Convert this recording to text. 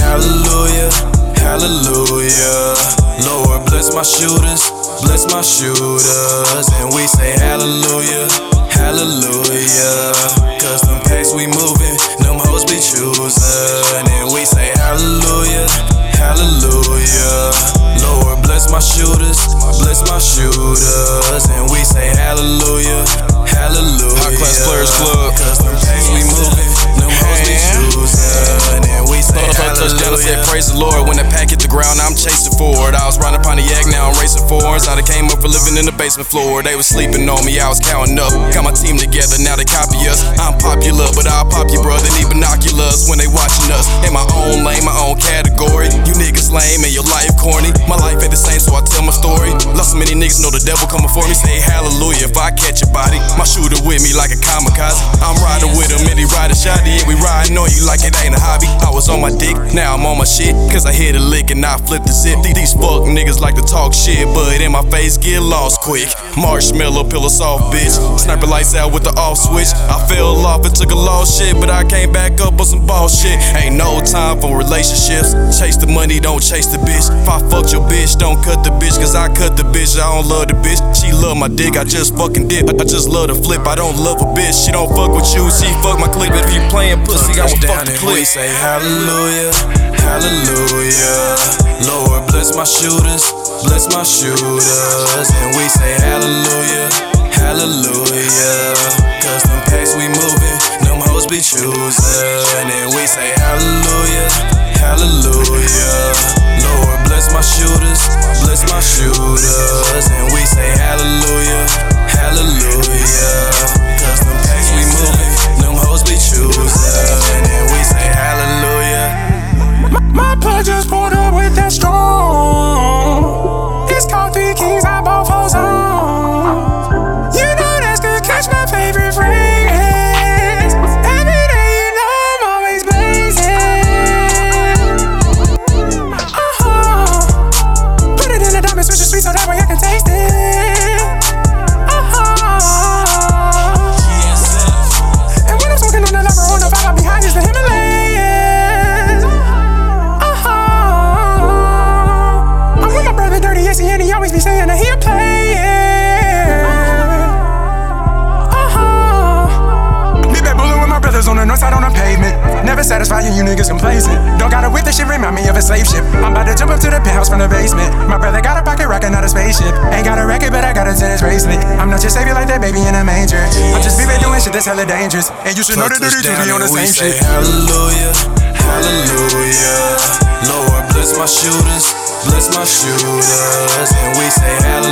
hallelujah, hallelujah. Lord, bless my shooters, bless my shooters. And we say hallelujah, hallelujah. Cause them packs we moving, them hoes be choosing. And we say hallelujah, hallelujah. Lord, bless my shooters, bless my shooters. And we say hallelujah. The pack hit the ground, I'm chasing forward. I was riding Pontiac, now I'm racing. How they came up for living in the basement floor. They was sleeping on me, I was counting up. Got my team together, now they copy us. I'm popular, but I'll pop your brother. Need binoculars when they watching us. In my own lane, my own category. You niggas lame and your so I tell my story. Lost so many niggas, know the devil coming for me. Say hallelujah if I catch your body. My shooter with me like a kamikaze. I'm riding with him and he riding shotty. And we riding on you like it ain't a hobby. I was on my dick, now I'm on my shit. Cause I hit a lick and I flip the zip. These- These fuck niggas like to talk shit, but in my face get lost quick. Marshmallow pillow soft bitch. Sniper lights out with the off switch. I fell off and took a lost shit, but I came back up on some ball shit. Ain't no time for relationships. Chase the money, don't chase the bitch. If I fucked your bitch, don't cut the bitch, cause I cut the bitch. I don't love the bitch. She love my dick, I just fucking dip. I just love to flip, I don't love a bitch. She don't fuck with you, she fuck my clip. But if you playing pussy, I will fuck the clip. say hallelujah, hallelujah. Lord, bless my shooters, bless my shooters. And we say hallelujah, hallelujah. Cause them packs we moving, them hoes be choosing. And we say hallelujah, hallelujah. Lord, bless my shooters, so that way I can taste on the north side on the pavement. Never satisfying you niggas complacent. Don't gotta whip this shit, remind me of a slave ship. I'm about to jump up to the penthouse from the basement. My brother got a pocket rocket, not a spaceship. Ain't got a record, but I got a tennis bracelet. I'm not your savior like that baby in a manger. I'm just baby doing shit that's hella dangerous. And you should know that dirty be on the same shit. Hallelujah, hallelujah. Lord, bless my shooters, bless my shooters. And we say hallelujah.